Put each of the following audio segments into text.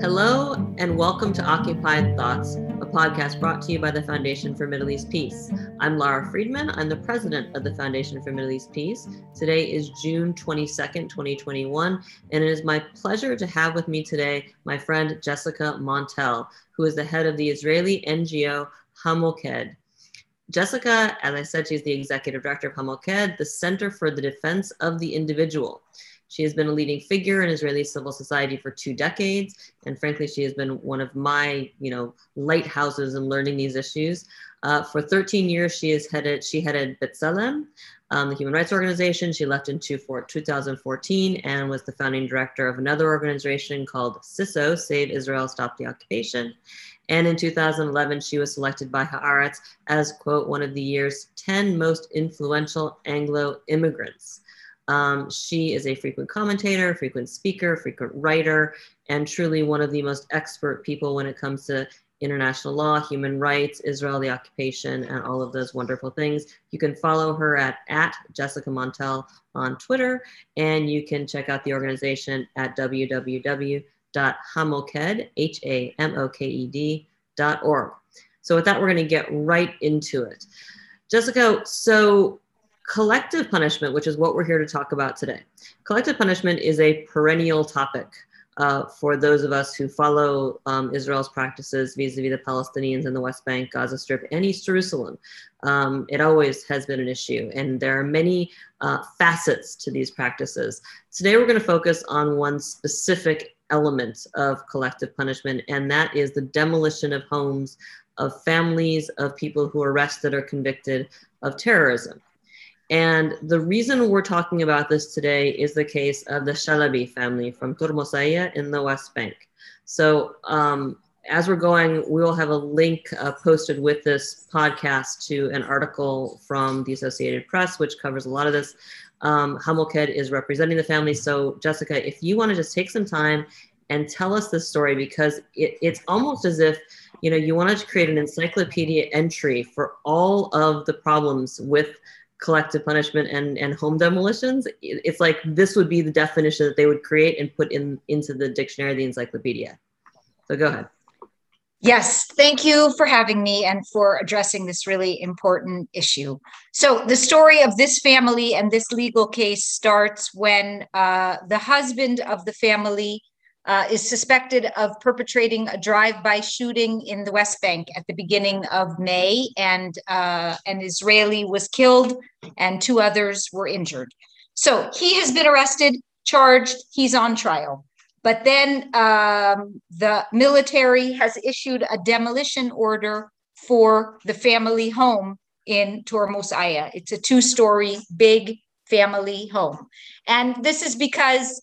Hello, and welcome to Occupied Thoughts, a podcast brought to you by the Foundation for Middle East Peace. I'm Lara Friedman. I'm the president of the Foundation for Middle East Peace. Today is June 22nd, 2021, and it is my pleasure to have with me today my friend Jessica Montel, who is the head of the Israeli NGO Hamoked. Jessica, as I said, she's the executive director of Hamoked, the Center for the Defense of the Individual. She has been a leading figure in Israeli civil society for two decades, and frankly, she has been one of my, you know, lighthouses in learning these issues. Uh, for 13 years, she has headed she headed B'Tselem, um, the human rights organization. She left in 2014 and was the founding director of another organization called SISO, Save Israel, Stop the Occupation. And in 2011, she was selected by Haaretz as, quote, one of the year's 10 most influential Anglo immigrants. Um, she is a frequent commentator, frequent speaker, frequent writer, and truly one of the most expert people when it comes to international law, human rights, Israel, the occupation, and all of those wonderful things. You can follow her at, at Jessica Montel on Twitter, and you can check out the organization at www.hamoked, H-A-M-O-K-E-D dot org. So with that, we're gonna get right into it. Jessica, so collective punishment, which is what we're here to talk about today. Collective punishment is a perennial topic uh, for those of us who follow um, Israel's practices vis-a-vis the Palestinians in the West Bank, Gaza Strip, and East Jerusalem. Um, it always has been an issue, and there are many uh, facets to these practices. Today, we're going to focus on one specific element of collective punishment, and that is the demolition of homes of families of people who are arrested or convicted of terrorism. And the reason we're talking about this today is the case of the Shalabi family from Turmus Ayya in the West Bank. So, um, as we're going, we will have a link uh, posted with this podcast to an article from the Associated Press, which covers a lot of this. Um, Hamoked is representing the family. So, Jessica, if you want to just take some time and tell us this story, because it, it's almost as if you know you wanted to create an encyclopedia entry for all of the problems with collective punishment and, and home demolitions, it's like this would be the definition that they would create and put in into the dictionary, the encyclopedia. So go ahead. Yes, thank you for having me and for addressing this really important issue. So, the story of this family and this legal case starts when uh, the husband of the family uh, is suspected of perpetrating a drive-by shooting in the West Bank at the beginning of May, and uh, an Israeli was killed, and two others were injured. So he has been arrested, charged, he's on trial. But then um, the military has issued a demolition order for the family home in Tormos It's a two-story big family home, and this is because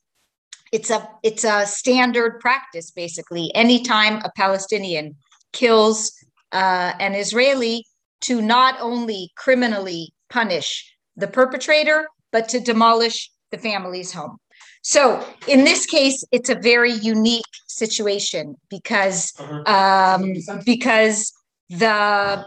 it's a it's a standard practice basically anytime a palestinian kills uh, an israeli to not only criminally punish the perpetrator but to demolish the family's home so in this case it's a very unique situation because uh-huh. um, because the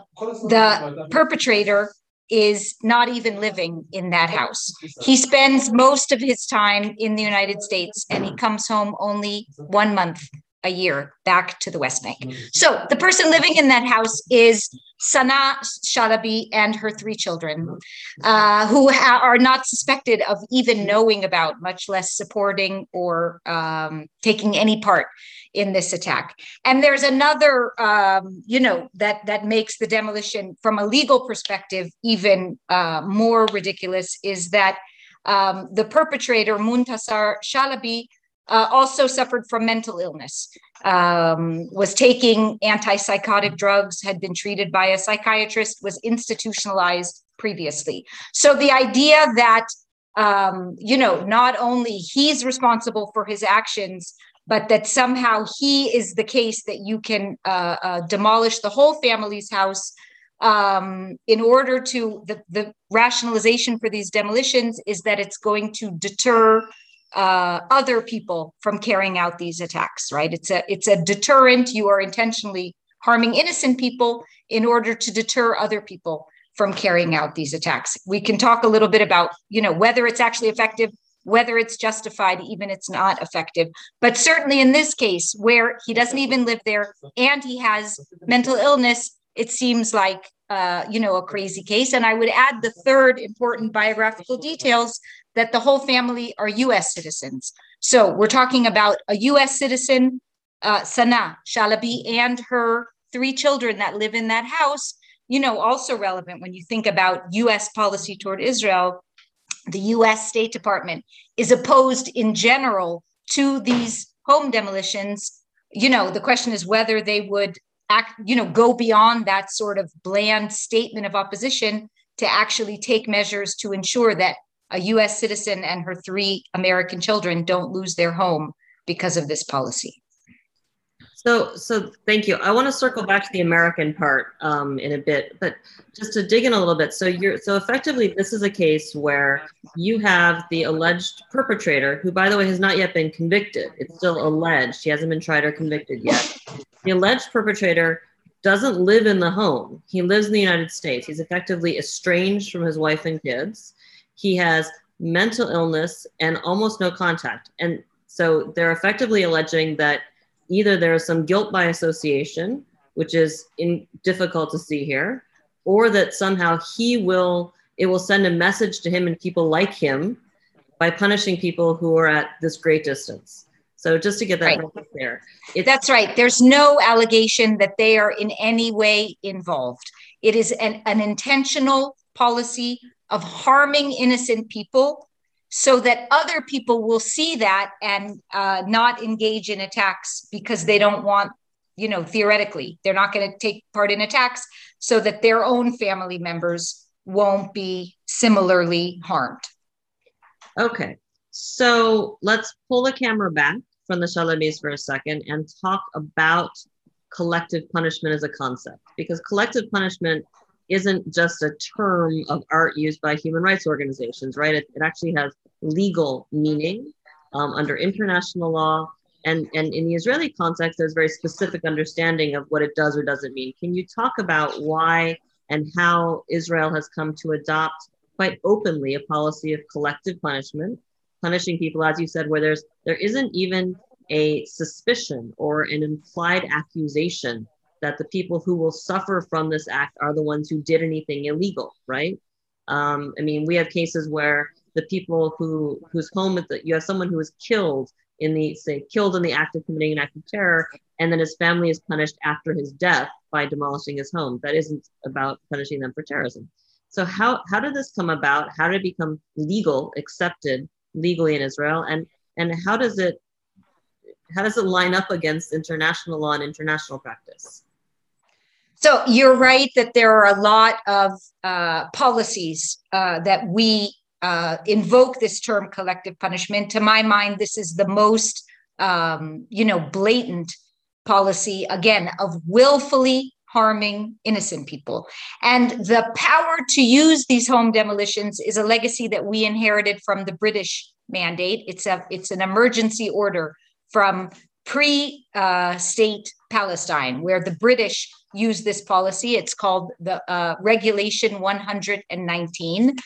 the perpetrator is not even living in that house. He spends most of his time in the United States and he comes home only one month a year back to the West Bank. So the person living in that house is Sana Shalabi and her three children, uh, who ha- are not suspected of even knowing about, much less supporting or um, taking any part in this attack. And there's another, um, you know, that that makes the demolition from a legal perspective even uh, more ridiculous is that um, the perpetrator Muntasar Shalabi uh, also suffered from mental illness, um, was taking antipsychotic drugs, had been treated by a psychiatrist, was institutionalized previously. So the idea that, um, you know, not only he's responsible for his actions, but that somehow he is the case that you can uh, uh, demolish the whole family's house um, in order to the, the rationalization for these demolitions is that it's going to deter uh, other people from carrying out these attacks right it's a it's a deterrent you are intentionally harming innocent people in order to deter other people from carrying out these attacks we can talk a little bit about you know whether it's actually effective whether it's justified, even it's not effective. But certainly in this case, where he doesn't even live there and he has mental illness, it seems like uh, you know a crazy case. And I would add the third important biographical details that the whole family are U.S. citizens. So we're talking about a U.S. citizen, uh, Sana Shalabi, and her three children that live in that house. You know, also relevant when you think about U.S. policy toward Israel the US State Department is opposed in general to these home demolitions, you know, the question is whether they would act, you know, go beyond that sort of bland statement of opposition to actually take measures to ensure that a US citizen and her three American children don't lose their home because of this policy. So, so thank you. I want to circle back to the American part um, in a bit, but just to dig in a little bit. So you're so effectively, this is a case where you have the alleged perpetrator, who, by the way, has not yet been convicted. It's still alleged. He hasn't been tried or convicted yet. The alleged perpetrator doesn't live in the home. He lives in the United States. He's effectively estranged from his wife and kids. He has mental illness and almost no contact. And so they're effectively alleging that either there is some guilt by association, which is in, difficult to see here, or that somehow he will it will send a message to him and people like him by punishing people who are at this great distance. So just to get that right. there. That's right. There's no allegation that they are in any way involved. It is an, an intentional policy of harming innocent people so that other people will see that and uh, not engage in attacks because they don't want you know theoretically they're not going to take part in attacks so that their own family members won't be similarly harmed. Okay so let's pull the camera back from the Shalabis for a second and talk about collective punishment as a concept because collective punishment isn't just a term of art used by human rights organizations, right? It, it actually has legal meaning um, under international law. And, and in the Israeli context, there's very specific understanding of what it does or doesn't mean. Can you talk about why and how Israel has come to adopt quite openly a policy of collective punishment, punishing people, as you said, where there's there isn't even a suspicion or an implied accusation that the people who will suffer from this act are the ones who did anything illegal, right? Um, I mean, we have cases where the people who whose home is the, you have someone who was killed in the say killed in the act of committing an act of terror, and then his family is punished after his death by demolishing his home. That isn't about punishing them for terrorism. So how how did this come about? How did it become legal, accepted legally in Israel, and and how does it how does it line up against international law and international practice? So you're right that there are a lot of uh, policies uh, that we uh, invoke this term collective punishment. To my mind, this is the most, um, you know, blatant policy again of willfully harming innocent people. And the power to use these home demolitions is a legacy that we inherited from the British mandate. It's a it's an emergency order from pre-state uh, Palestine, where the British use this policy. It's called the uh, Regulation 119.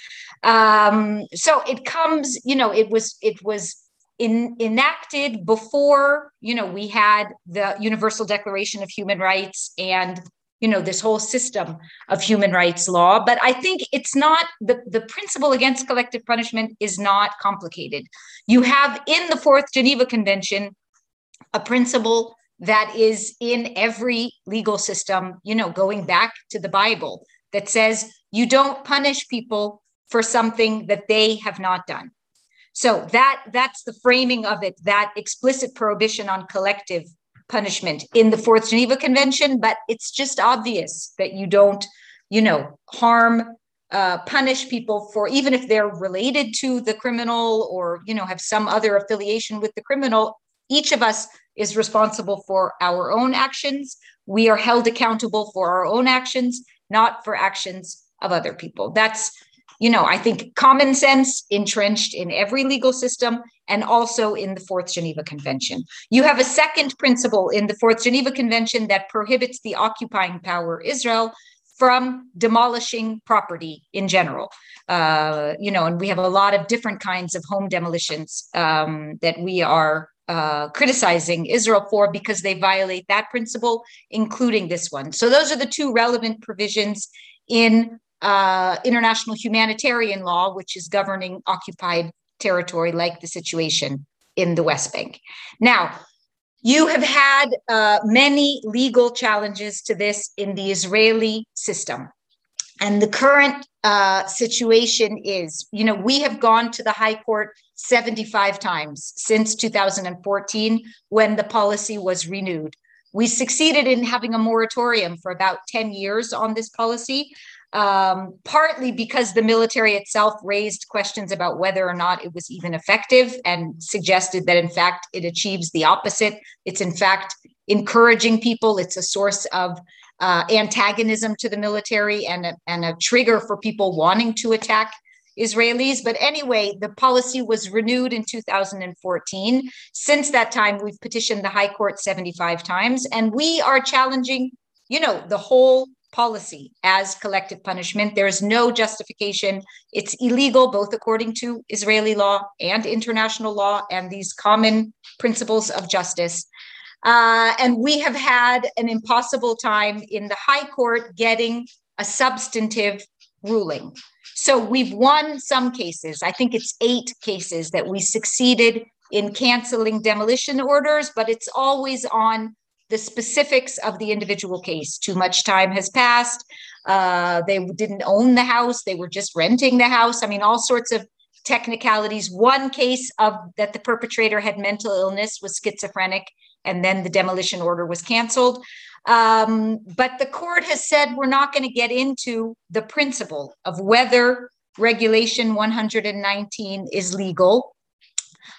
Um, so it comes, you know, it was it was in, enacted before, you know, we had the Universal Declaration of Human Rights and you know this whole system of human rights law but i think it's not the, the principle against collective punishment is not complicated you have in the fourth geneva convention a principle that is in every legal system, you know, going back to the Bible that says you don't punish people for something that they have not done. So that that's the framing of it, that explicit prohibition on collective punishment in the Fourth Geneva Convention, but it's just obvious that you don't, you know, harm uh, punish people for even if they're related to the criminal or you know have some other affiliation with the criminal each of us is responsible for our own actions. We are held accountable for our own actions, not for actions of other people. That's, you know, I think common sense entrenched in every legal system and also in the Fourth Geneva Convention. You have a second principle in the Fourth Geneva Convention that prohibits the occupying power, Israel, from demolishing property in general. Uh, you know, and we have a lot of different kinds of home demolitions um, that we are uh, criticizing Israel for because they violate that principle, including this one. So those are the two relevant provisions in uh, international humanitarian law, which is governing occupied territory, like the situation in the West Bank. Now, you have had uh, many legal challenges to this in the Israeli system. And the current uh, situation is, you know, we have gone to the High Court 75 times since 2014 when the policy was renewed. We succeeded in having a moratorium for about 10 years on this policy, um, partly because the military itself raised questions about whether or not it was even effective and suggested that, in fact, it achieves the opposite. It's, in fact, encouraging people, it's a source of uh, antagonism to the military and a, and a trigger for people wanting to attack Israelis. But anyway, the policy was renewed in 2014. Since that time, we've petitioned the High Court 75 times, and we are challenging, you know, the whole policy as collective punishment. There is no justification. It's illegal, both according to Israeli law and international law and these common principles of justice. Uh, and we have had an impossible time in the High Court getting a substantive ruling. So we've won some cases. I think it's eight cases that we succeeded in canceling demolition orders, but it's always on the specifics of the individual case. Too much time has passed. Uh, they didn't own the house. They were just renting the house. I mean, all sorts of technicalities. One case of that the perpetrator had mental illness was schizophrenic, and then the demolition order was canceled. Um, but the court has said we're not going to get into the principle of whether regulation 119 is legal.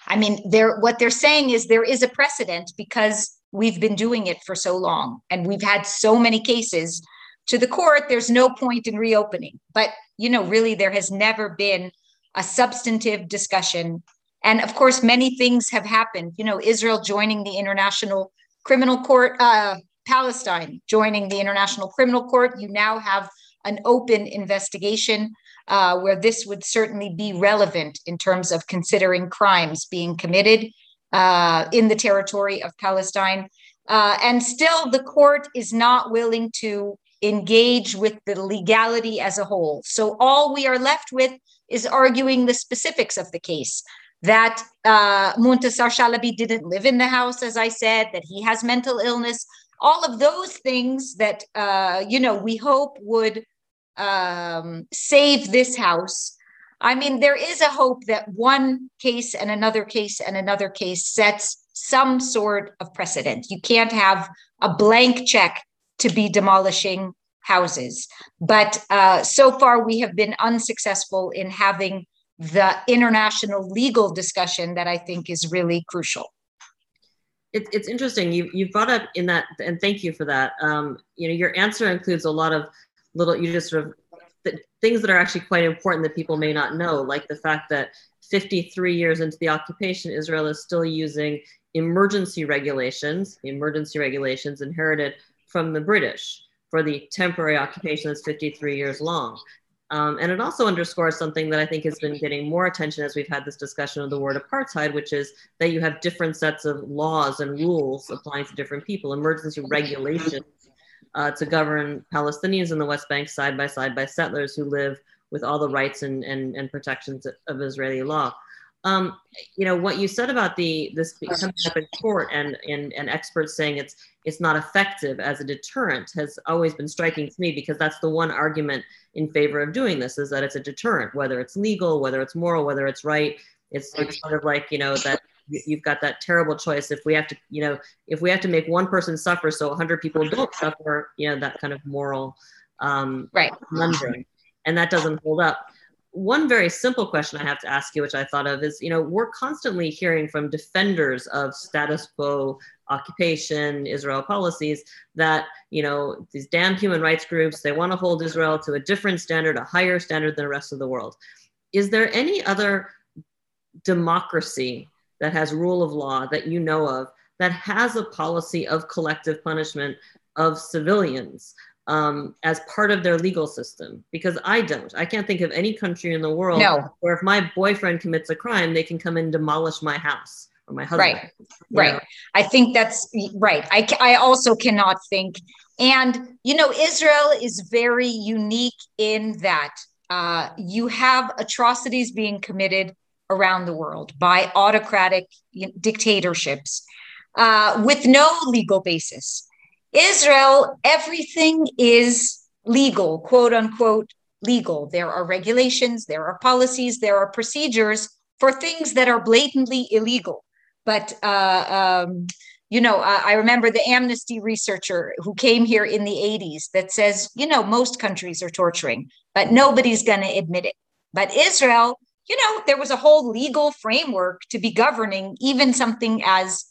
I mean, they're what they're saying is there is a precedent because we've been doing it for so long and we've had so many cases to the court there's no point in reopening but you know really there has never been a substantive discussion and of course many things have happened you know israel joining the international criminal court uh, palestine joining the international criminal court you now have an open investigation uh, where this would certainly be relevant in terms of considering crimes being committed uh, in the territory of Palestine. Uh, and still, the court is not willing to engage with the legality as a whole. So, all we are left with is arguing the specifics of the case that uh, Muntasar Shalabi didn't live in the house, as I said, that he has mental illness, all of those things that, uh, you know, we hope would um, save this house I mean, there is a hope that one case and another case and another case sets some sort of precedent. You can't have a blank check to be demolishing houses. But uh, so far, we have been unsuccessful in having the international legal discussion that I think is really crucial. It, it's interesting. You you brought up in that, and thank you for that. Um, you know, your answer includes a lot of little. You just sort of things that are actually quite important that people may not know, like the fact that 53 years into the occupation, Israel is still using emergency regulations, the emergency regulations inherited from the British for the temporary occupation that's 53 years long. Um, and it also underscores something that I think has been getting more attention as we've had this discussion of the word apartheid, which is that you have different sets of laws and rules applying to different people, emergency regulations uh, to govern Palestinians in the West Bank side by side by settlers who live with all the rights and, and, and protections of Israeli law. Um, you know what you said about the this coming up in court and, and and experts saying it's it's not effective as a deterrent has always been striking to me because that's the one argument in favor of doing this is that it's a deterrent whether it's legal whether it's moral whether it's right. It's, it's sort of like you know that you've got that terrible choice. If we have to you know if we have to make one person suffer so 100 people don't suffer you know that kind of moral um, right. conundrum. And that doesn't hold up. One very simple question i have to ask you which i thought of is you know we're constantly hearing from defenders of status quo occupation israel policies that you know these damn human rights groups they want to hold israel to a different standard a higher standard than the rest of the world is there any other democracy that has rule of law that you know of that has a policy of collective punishment of civilians um, as part of their legal system because I don't. I can't think of any country in the world no. where if my boyfriend commits a crime, they can come and demolish my house or my husband. Right. Right. Know? I think that's right. I, I also cannot think. And, you know, Israel is very unique in that uh, you have atrocities being committed around the world by autocratic dictatorships uh, with no legal basis. Israel, everything is legal, quote unquote, legal. There are regulations, there are policies, there are procedures for things that are blatantly illegal. But, uh, um, you know, I remember the Amnesty researcher who came here in the 80s that says, you know, most countries are torturing, but nobody's going to admit it. But Israel, you know, there was a whole legal framework to be governing even something as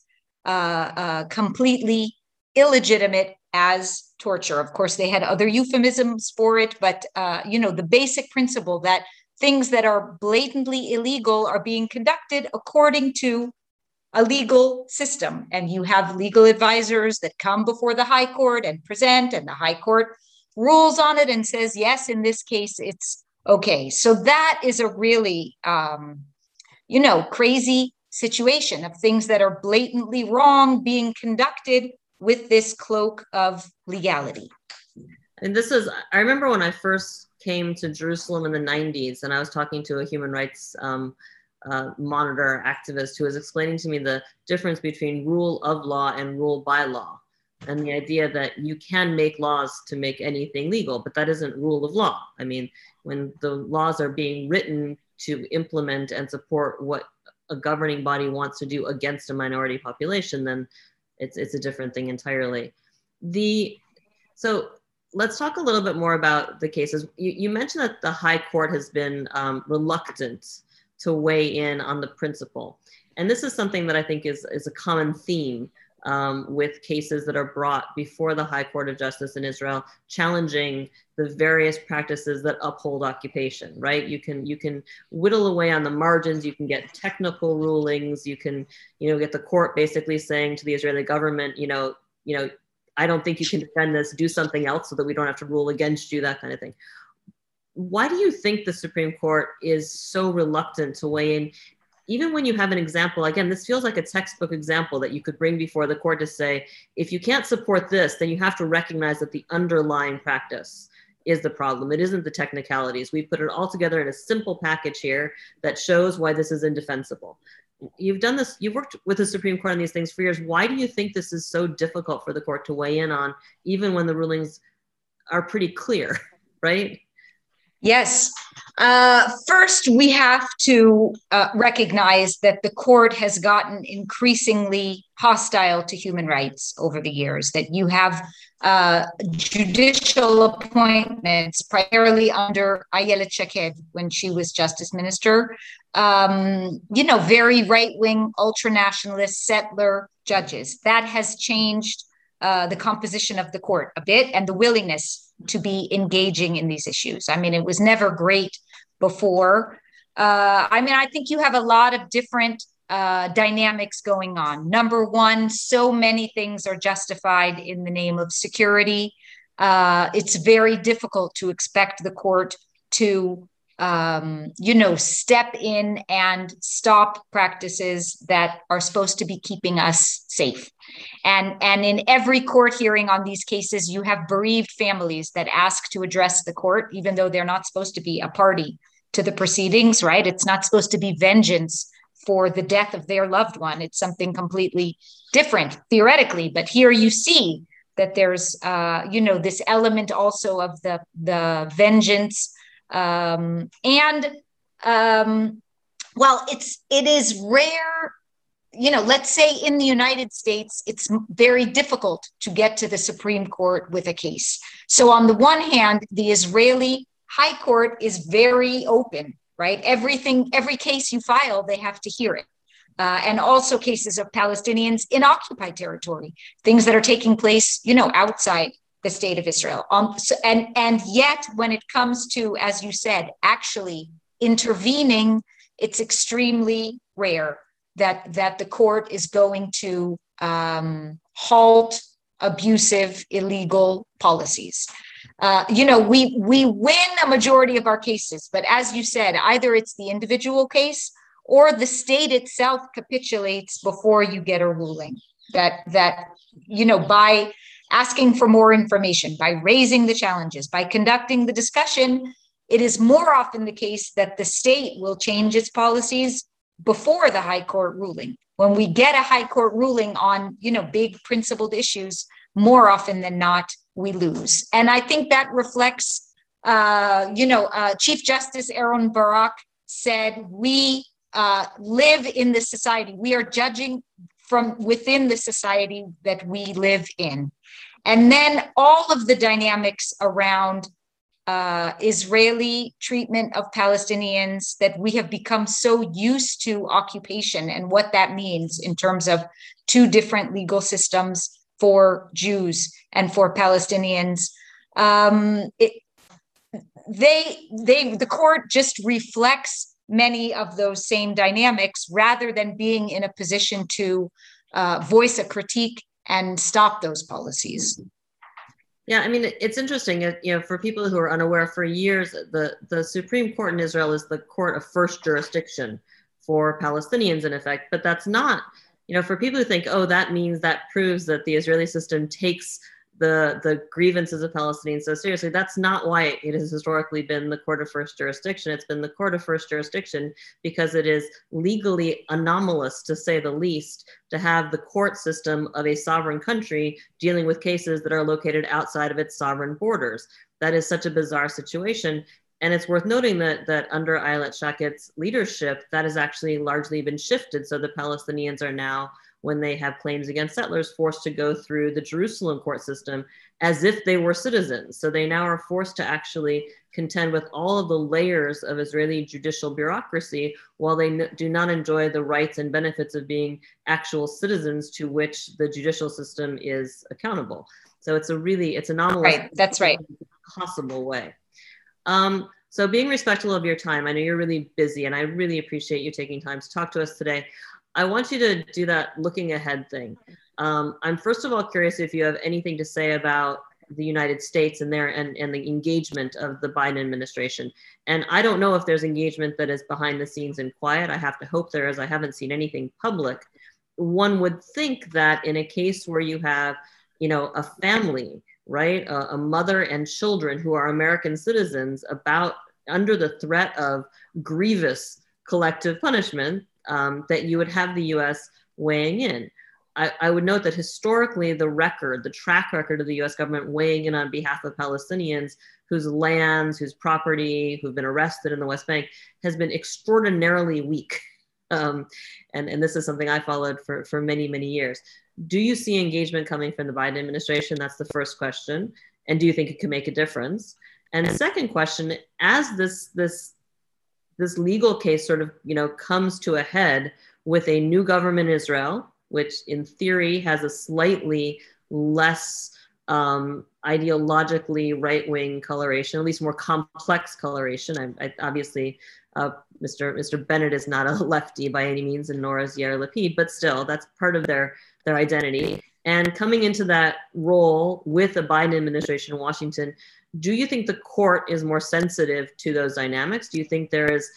uh, uh, completely illegitimate as torture. Of course, they had other euphemisms for it, but uh, you know the basic principle that things that are blatantly illegal are being conducted according to a legal system, and you have legal advisors that come before the high court and present, and the high court rules on it and says yes, in this case, it's okay. So that is a really um, you know crazy situation of things that are blatantly wrong being conducted with this cloak of legality. And this is, I remember when I first came to Jerusalem in the 90s, and I was talking to a human rights um, uh, monitor activist who was explaining to me the difference between rule of law and rule by law. And the idea that you can make laws to make anything legal, but that isn't rule of law. I mean, when the laws are being written to implement and support what a governing body wants to do against a minority population, then it's it's a different thing entirely. The so let's talk a little bit more about the cases. You, you mentioned that the High Court has been um, reluctant to weigh in on the principle, and this is something that I think is is a common theme um, with cases that are brought before the High Court of Justice in Israel, challenging the various practices that uphold occupation. Right? You can you can whittle away on the margins. You can get technical rulings. You can you know get the court basically saying to the Israeli government, you know, you know, I don't think you can defend this. Do something else so that we don't have to rule against you. That kind of thing. Why do you think the Supreme Court is so reluctant to weigh in even when you have an example, again, this feels like a textbook example that you could bring before the court to say, if you can't support this, then you have to recognize that the underlying practice is the problem. It isn't the technicalities. We put it all together in a simple package here that shows why this is indefensible. You've done this, you've worked with the Supreme Court on these things for years. Why do you think this is so difficult for the court to weigh in on, even when the rulings are pretty clear, right? Yes. Uh, first, we have to uh, recognize that the court has gotten increasingly hostile to human rights over the years, that you have uh, judicial appointments, primarily under Ayelet Shaked when she was justice minister, um, you know, very right wing, ultra nationalist, settler judges. That has changed uh, the composition of the court a bit and the willingness to be engaging in these issues. I mean, it was never great before. Uh, I mean, I think you have a lot of different uh, dynamics going on. Number one, so many things are justified in the name of security. Uh, it's very difficult to expect the court to, um, you know, step in and stop practices that are supposed to be keeping us safe. And, and in every court hearing on these cases, you have bereaved families that ask to address the court, even though they're not supposed to be a party to the proceedings, right? It's not supposed to be vengeance for the death of their loved one. It's something completely different theoretically. But here you see that there's, uh, you know, this element also of the the vengeance um, and um, well, it's it is rare you know, let's say in the United States, it's very difficult to get to the Supreme Court with a case. So, on the one hand, the Israeli High Court is very open, right? Everything, every case you file, they have to hear it. Uh, and also cases of Palestinians in occupied territory, things that are taking place, you know, outside the state of Israel. Um, so, and and yet, when it comes to, as you said, actually intervening, it's extremely rare that that the court is going to um, halt abusive, illegal policies. Uh, you know, we we win a majority of our cases, but as you said, either it's the individual case or the state itself capitulates before you get a ruling. That that you know by asking for more information, by raising the challenges, by conducting the discussion, it is more often the case that the state will change its policies before the high court ruling. When we get a high court ruling on, you know, big principled issues, more often than not, we lose. And I think that reflects, uh, you know, uh, Chief Justice Aharon Barak said, we uh, live in this society. We are judging from within the society that we live in. And then all of the dynamics around uh, Israeli treatment of Palestinians that we have become so used to occupation and what that means in terms of two different legal systems for Jews and for Palestinians. Um, it, they, they, the court just reflects many of those same dynamics rather than being in a position to uh, voice a critique and stop those policies. Yeah, I mean, it's interesting. You know, for people who are unaware, for years, the the Supreme Court in Israel is the court of first jurisdiction for Palestinians, in effect. But that's not, you know, for people who think, oh, that means that proves that the Israeli system takes the the grievances of Palestinians so seriously. That's not why it has historically been the court of first jurisdiction. It's been the court of first jurisdiction because it is legally anomalous, to say the least, to have the court system of a sovereign country dealing with cases that are located outside of its sovereign borders. That is such a bizarre situation. And it's worth noting that, that under Ayelet Shaked's leadership, that has actually largely been shifted. So the Palestinians are now when they have claims against settlers forced to go through the Jerusalem court system as if they were citizens. So they now are forced to actually contend with all of the layers of Israeli judicial bureaucracy while they n- do not enjoy the rights and benefits of being actual citizens to which the judicial system is accountable. So it's a really, it's anomalous. Right, that's right. Possible way. Um, so being respectful of your time, I know you're really busy and I really appreciate you taking time to talk to us today. I want you to do that looking ahead thing. Um, I'm first of all curious if you have anything to say about the United States and their and, and the engagement of the Biden administration. And I don't know if there's engagement that is behind the scenes and quiet. I have to hope there is. I haven't seen anything public. One would think that in a case where you have, you know, a family, right, a, a mother and children who are American citizens about under the threat of grievous collective punishment um, that you would have the US weighing in. I, I, would note that historically, the record, the track record of the US government weighing in on behalf of Palestinians whose lands, whose property, who've been arrested in the West Bank has been extraordinarily weak. Um, and, and this is something I followed for, for many, many years. Do you see engagement coming from the Biden administration? That's the first question. And do you think it can make a difference? And the second question, as this, this this legal case sort of you know comes to a head with a new government in Israel, which in theory has a slightly less um, ideologically right-wing coloration, at least more complex coloration. I, I, obviously, uh, Mr. Mr. Bennett is not a lefty by any means, and nor is Yair Lapid, but still, that's part of their their identity. And coming into that role with the Biden administration in Washington, do you think the court is more sensitive to those dynamics? Do you think there is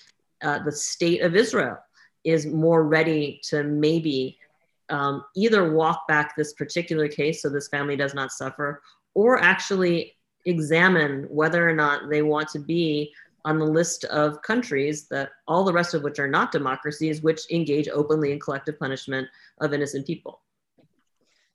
uh, the state of Israel is more ready to maybe um, either walk back this particular case so this family does not suffer, or actually examine whether or not they want to be on the list of countries that all the rest of which are not democracies, which engage openly in collective punishment of innocent people?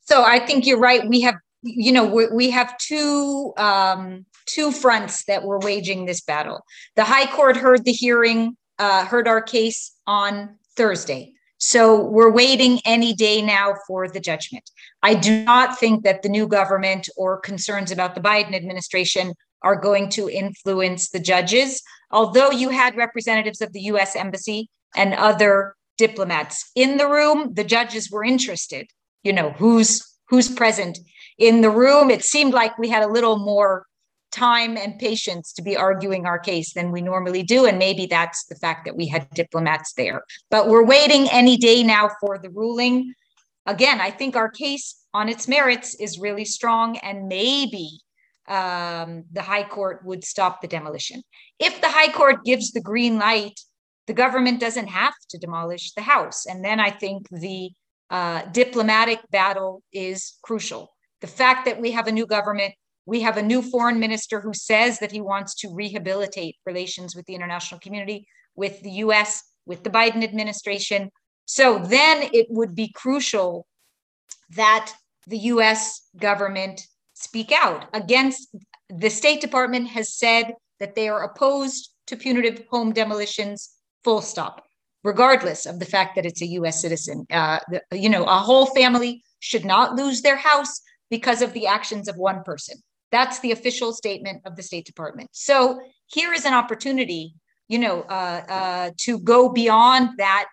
So I think you're right. We have, you know, we, we have two um, two fronts that we're waging this battle. The High Court heard the hearing, uh, heard our case on Thursday. So we're waiting any day now for the judgment. I do not think that the new government or concerns about the Biden administration are going to influence the judges. Although you had representatives of the US Embassy and other diplomats in the room, the judges were interested. You know, who's who's present in the room. It seemed like we had a little more time and patience to be arguing our case than we normally do. And maybe that's the fact that we had diplomats there. But we're waiting any day now for the ruling. again, I think our case on its merits is really strong, and maybe um, the High Court would stop the demolition. If the High Court gives the green light, the government doesn't have to demolish the house. And then I think the uh, diplomatic battle is crucial. The fact that we have a new government, we have a new foreign minister who says that he wants to rehabilitate relations with the international community, with the US, with the Biden administration. So then it would be crucial that the US government speak out against the State Department has said that they are opposed to punitive home demolitions, full stop, regardless of the fact that it's a US citizen. Uh, the, you know, a whole family should not lose their house because of the actions of one person. That's the official statement of the State Department. So here is an opportunity, you know, uh, uh, to go beyond that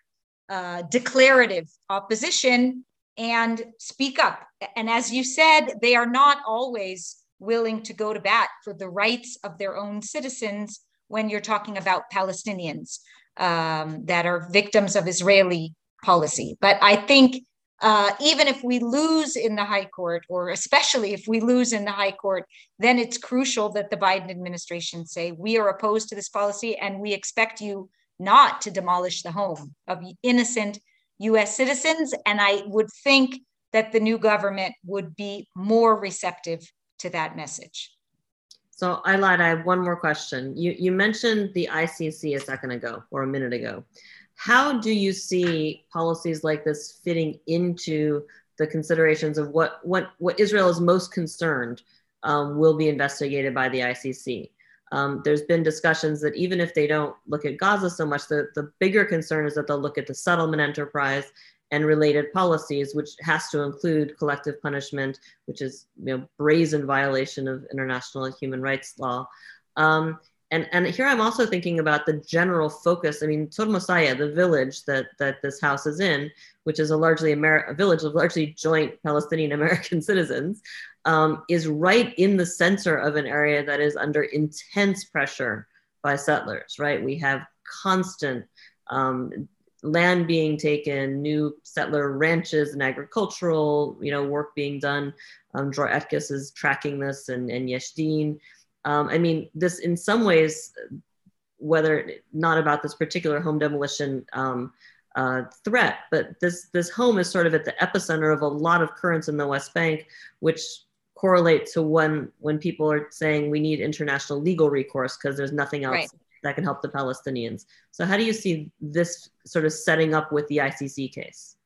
uh, declarative opposition and speak up. And as you said, they are not always willing to go to bat for the rights of their own citizens when you're talking about Palestinians um, that are victims of Israeli policy. But I think uh, even if we lose in the High Court, or especially if we lose in the High Court, then it's crucial that the Biden administration say, we are opposed to this policy and we expect you not to demolish the home of innocent US citizens. And I would think that the new government would be more receptive to that message. So, Ayla, I have one more question. You, you mentioned the ICC a second ago or a minute ago. How do you see policies like this fitting into the considerations of what, what, what Israel is most concerned um, will be investigated by the ICC? Um, there's been discussions that even if they don't look at Gaza so much, the, the bigger concern is that they'll look at the settlement enterprise and related policies, which has to include collective punishment, which is you know, brazen violation of international human rights law. Um, and, and here I'm also thinking about the general focus. I mean, Turmus Ayya, the village that, that this house is in, which is a largely Amer- a village of largely joint Palestinian American citizens, um, is right in the center of an area that is under intense pressure by settlers, right? We have constant um, land being taken, new settler ranches and agricultural, you know, work being done. Um, Dror Etkes is tracking this and, and Yesh Din. Um, I mean, this in some ways, whether not about this particular home demolition um, uh, threat, but this this home is sort of at the epicenter of a lot of currents in the West Bank, which correlate to when when people are saying we need international legal recourse because there's nothing else right. That can help the Palestinians. So how do you see this sort of setting up with the ICC case?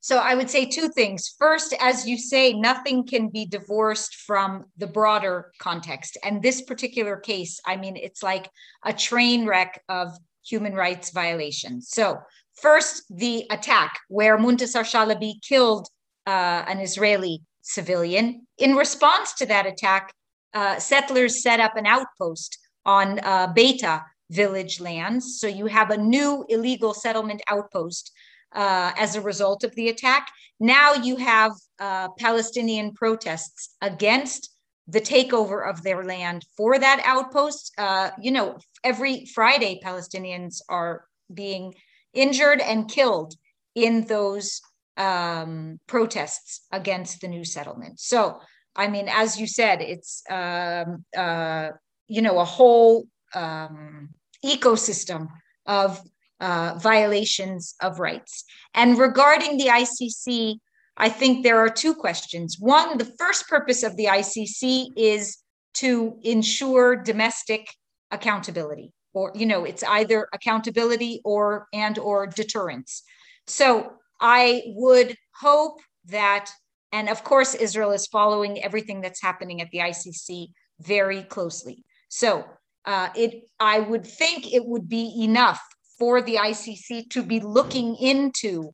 So I would say two things. First, as you say, nothing can be divorced from the broader context. And this particular case, I mean, it's like a train wreck of human rights violations. So first, the attack where Muntasar Shalabi killed uh, an Israeli civilian. In response to that attack, uh, settlers set up an outpost on uh, Beita village lands. So you have a new illegal settlement outpost uh, as a result of the attack. Now you have uh, Palestinian protests against the takeover of their land for that outpost. Uh, you know, every Friday, Palestinians are being injured and killed in those um, protests against the new settlement. So, I mean, as you said, it's um, uh, you know a whole um, ecosystem of uh, violations of rights. And regarding the ICC, I think there are two questions. One, the first purpose of the ICC is to ensure domestic accountability, or you know, it's either accountability or and or deterrence. So I would hope that, and of course, Israel is following everything that's happening at the ICC very closely. So uh, it, I would think it would be enough for the ICC to be looking into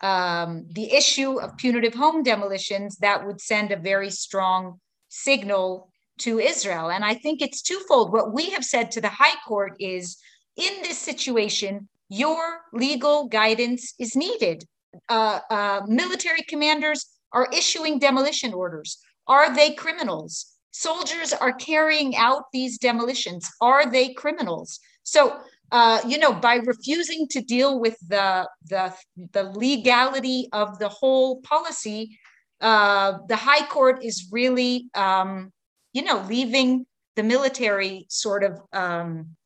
um, the issue of punitive home demolitions that would send a very strong signal to Israel. And I think it's twofold. What we have said to the High Court is in this situation, your legal guidance is needed uh, uh, military commanders are issuing demolition orders. Are they criminals? Soldiers are carrying out these demolitions. Are they criminals? So uh, you know, by refusing to deal with the the the legality of the whole policy, uh, the High Court is really, um, you know, leaving the military sort of um,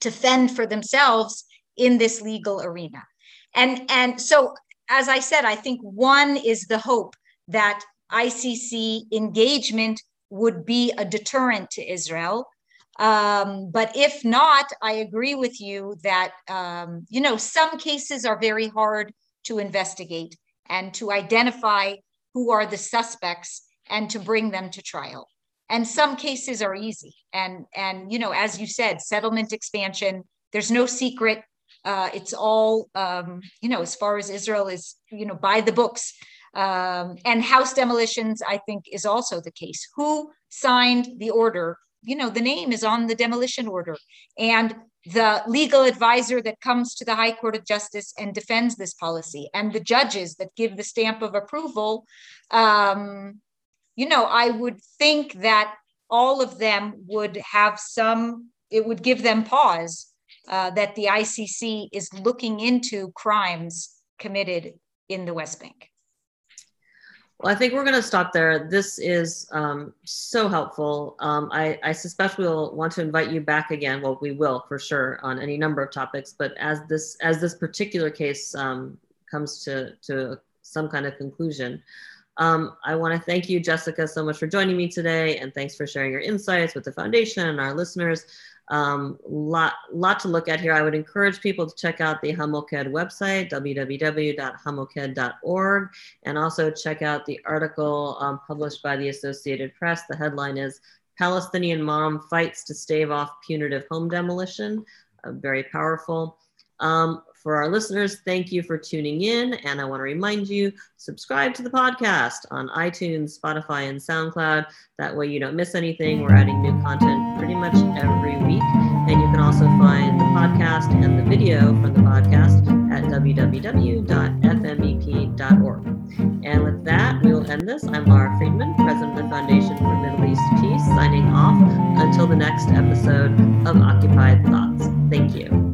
to fend for themselves in this legal arena. And and so, as I said, I think one is the hope that ICC engagement would be a deterrent to Israel. Um, but if not, I agree with you that, um, you know, some cases are very hard to investigate and to identify who are the suspects and to bring them to trial. And some cases are easy. And, and you know, as you said, settlement expansion, there's no secret. Uh, it's all, um, you know, as far as Israel is, you know, by the books. Um, and house demolitions, I think, is also the case. Who signed the order? You know, the name is on the demolition order. And the legal advisor that comes to the High Court of Justice and defends this policy, and the judges that give the stamp of approval. Um, you know, I would think that all of them would have some, it would give them pause uh, that the ICC is looking into crimes committed in the West Bank. Well, I think we're going to stop there. This is um, so helpful. Um, I, I, suspect we'll want to invite you back again. Well, we will for sure on any number of topics. But as this as this particular case um, comes to to some kind of conclusion, um, I want to thank you, Jessica, so much for joining me today, and thanks for sharing your insights with the foundation and our listeners. Um, lot, lot to look at here. I would encourage people to check out the Hamoked website, www.hamoked.org, and also check out the article um, published by the Associated Press. The headline is Palestinian Mom Fights to Stave Off Punitive Home Demolition. Uh, very powerful. Um, for our listeners, thank you for tuning in. And I want to remind you subscribe to the podcast on iTunes, Spotify, and SoundCloud. That way you don't miss anything. We're adding new content pretty much every week. And you can also find the podcast and the video from the podcast at www.fmep.org. And with that, we will end this. I'm Lara Friedman, President of the Foundation for Middle East Peace, signing off until the next episode of Occupied Thoughts. Thank you.